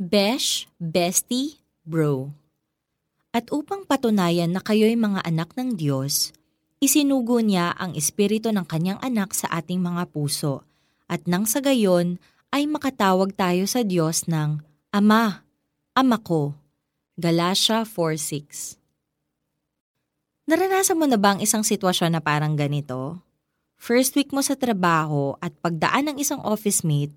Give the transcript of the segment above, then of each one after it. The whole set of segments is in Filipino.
Besh, Bestie, Bro. At upang patunayan na kayo'y mga anak ng Diyos, isinugo niya ang espiritu ng kanyang anak sa ating mga puso, at nang sa gayon ay makatawag tayo sa Diyos ng Ama, Ama ko. Galatia 4.6 Naranasan mo na ba ang isang sitwasyon na parang ganito? First week mo sa trabaho at pagdaan ng isang office mate,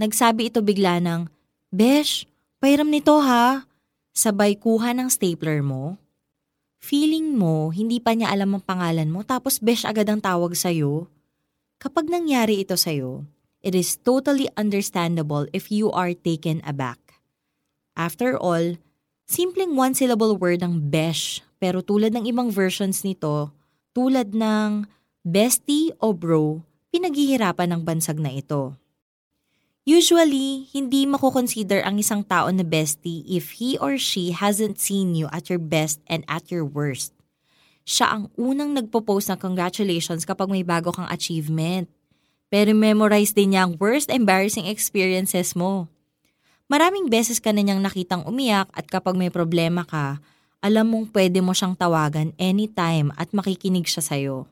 nagsabi ito bigla ng, Besh, pairam nito ha. Sabay kuha ng stapler mo. Feeling mo, hindi pa niya alam ang pangalan mo tapos Besh agad ang tawag sa'yo. Kapag nangyari ito sa'yo, it is totally understandable if you are taken aback. After all, Simpleng one-syllable word ang besh, pero tulad ng ibang versions nito, tulad ng bestie o bro, pinaghihirapan ng bansag na ito. Usually, hindi mako-consider ang isang tao na bestie if he or she hasn't seen you at your best and at your worst. Siya ang unang nagpo-post ng congratulations kapag may bago kang achievement. Pero memorize din niya ang worst embarrassing experiences mo. Maraming beses ka na niyang nakitang umiyak at kapag may problema ka, alam mong pwede mo siyang tawagan anytime at makikinig siya sa'yo.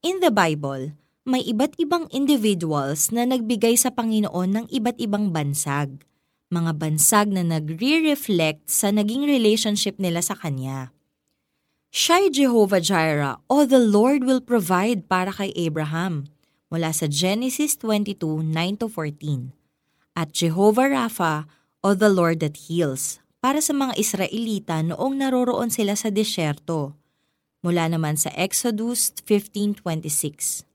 In the Bible, may iba't ibang individuals na nagbigay sa Panginoon ng iba't ibang bansag. Mga bansag na nagre-reflect sa naging relationship nila sa Kanya. Siya'y Jehovah Jireh o the Lord will provide para kay Abraham mula sa Genesis 22, 9-14 at Jehovah Rapha o the Lord that heals para sa mga Israelita noong naroroon sila sa disyerto. Mula naman sa Exodus 15.26.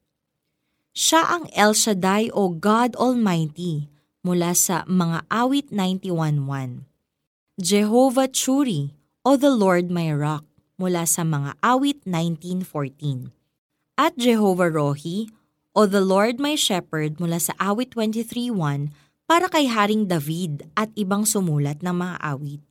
Siya ang El Shaddai o God Almighty mula sa mga awit 91.1. Jehovah Churi o the Lord my rock mula sa mga awit 19.14. At Jehovah Rohi o the Lord my shepherd mula sa awit 23.1 para kay Haring David at ibang sumulat ng mga awit.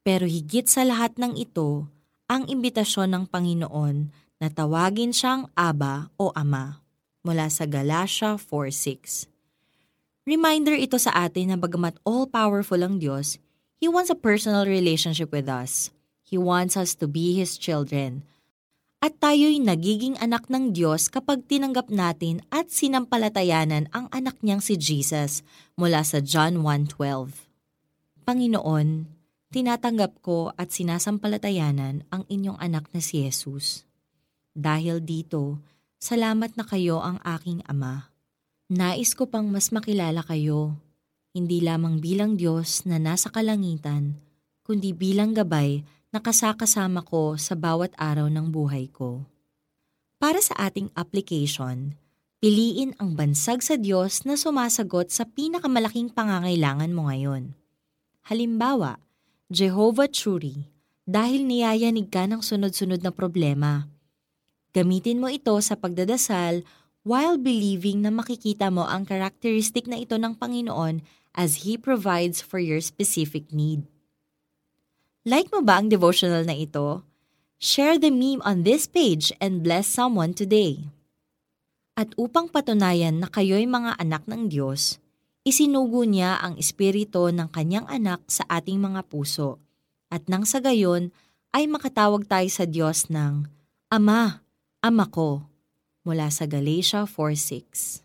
Pero higit sa lahat ng ito, ang imbitasyon ng Panginoon na tawagin siyang Aba o Ama mula sa Galatia 4.6. Reminder ito sa atin na bagamat all-powerful ang Diyos, He wants a personal relationship with us. He wants us to be His children – at tayo'y nagiging anak ng Diyos kapag tinanggap natin at sinampalatayanan ang anak niyang si Jesus mula sa John 1.12. Panginoon, tinatanggap ko at sinasampalatayanan ang inyong anak na si Jesus. Dahil dito, salamat na kayo ang aking Ama. Nais ko pang mas makilala kayo, hindi lamang bilang Diyos na nasa kalangitan, kundi bilang gabay nakasakasama ko sa bawat araw ng buhay ko. Para sa ating application, piliin ang bansag sa Diyos na sumasagot sa pinakamalaking pangangailangan mo ngayon. Halimbawa, Jehovah Churi, dahil niyayanig ka ng sunod-sunod na problema. Gamitin mo ito sa pagdadasal while believing na makikita mo ang karakteristik na ito ng Panginoon as He provides for your specific need. Like mo ba ang devotional na ito? Share the meme on this page and bless someone today. At upang patunayan na kayo'y mga anak ng Diyos, isinugo niya ang espiritu ng kanyang anak sa ating mga puso. At nang sa gayon ay makatawag tayo sa Diyos ng Ama, Ama ko, mula sa Galatia 4.6.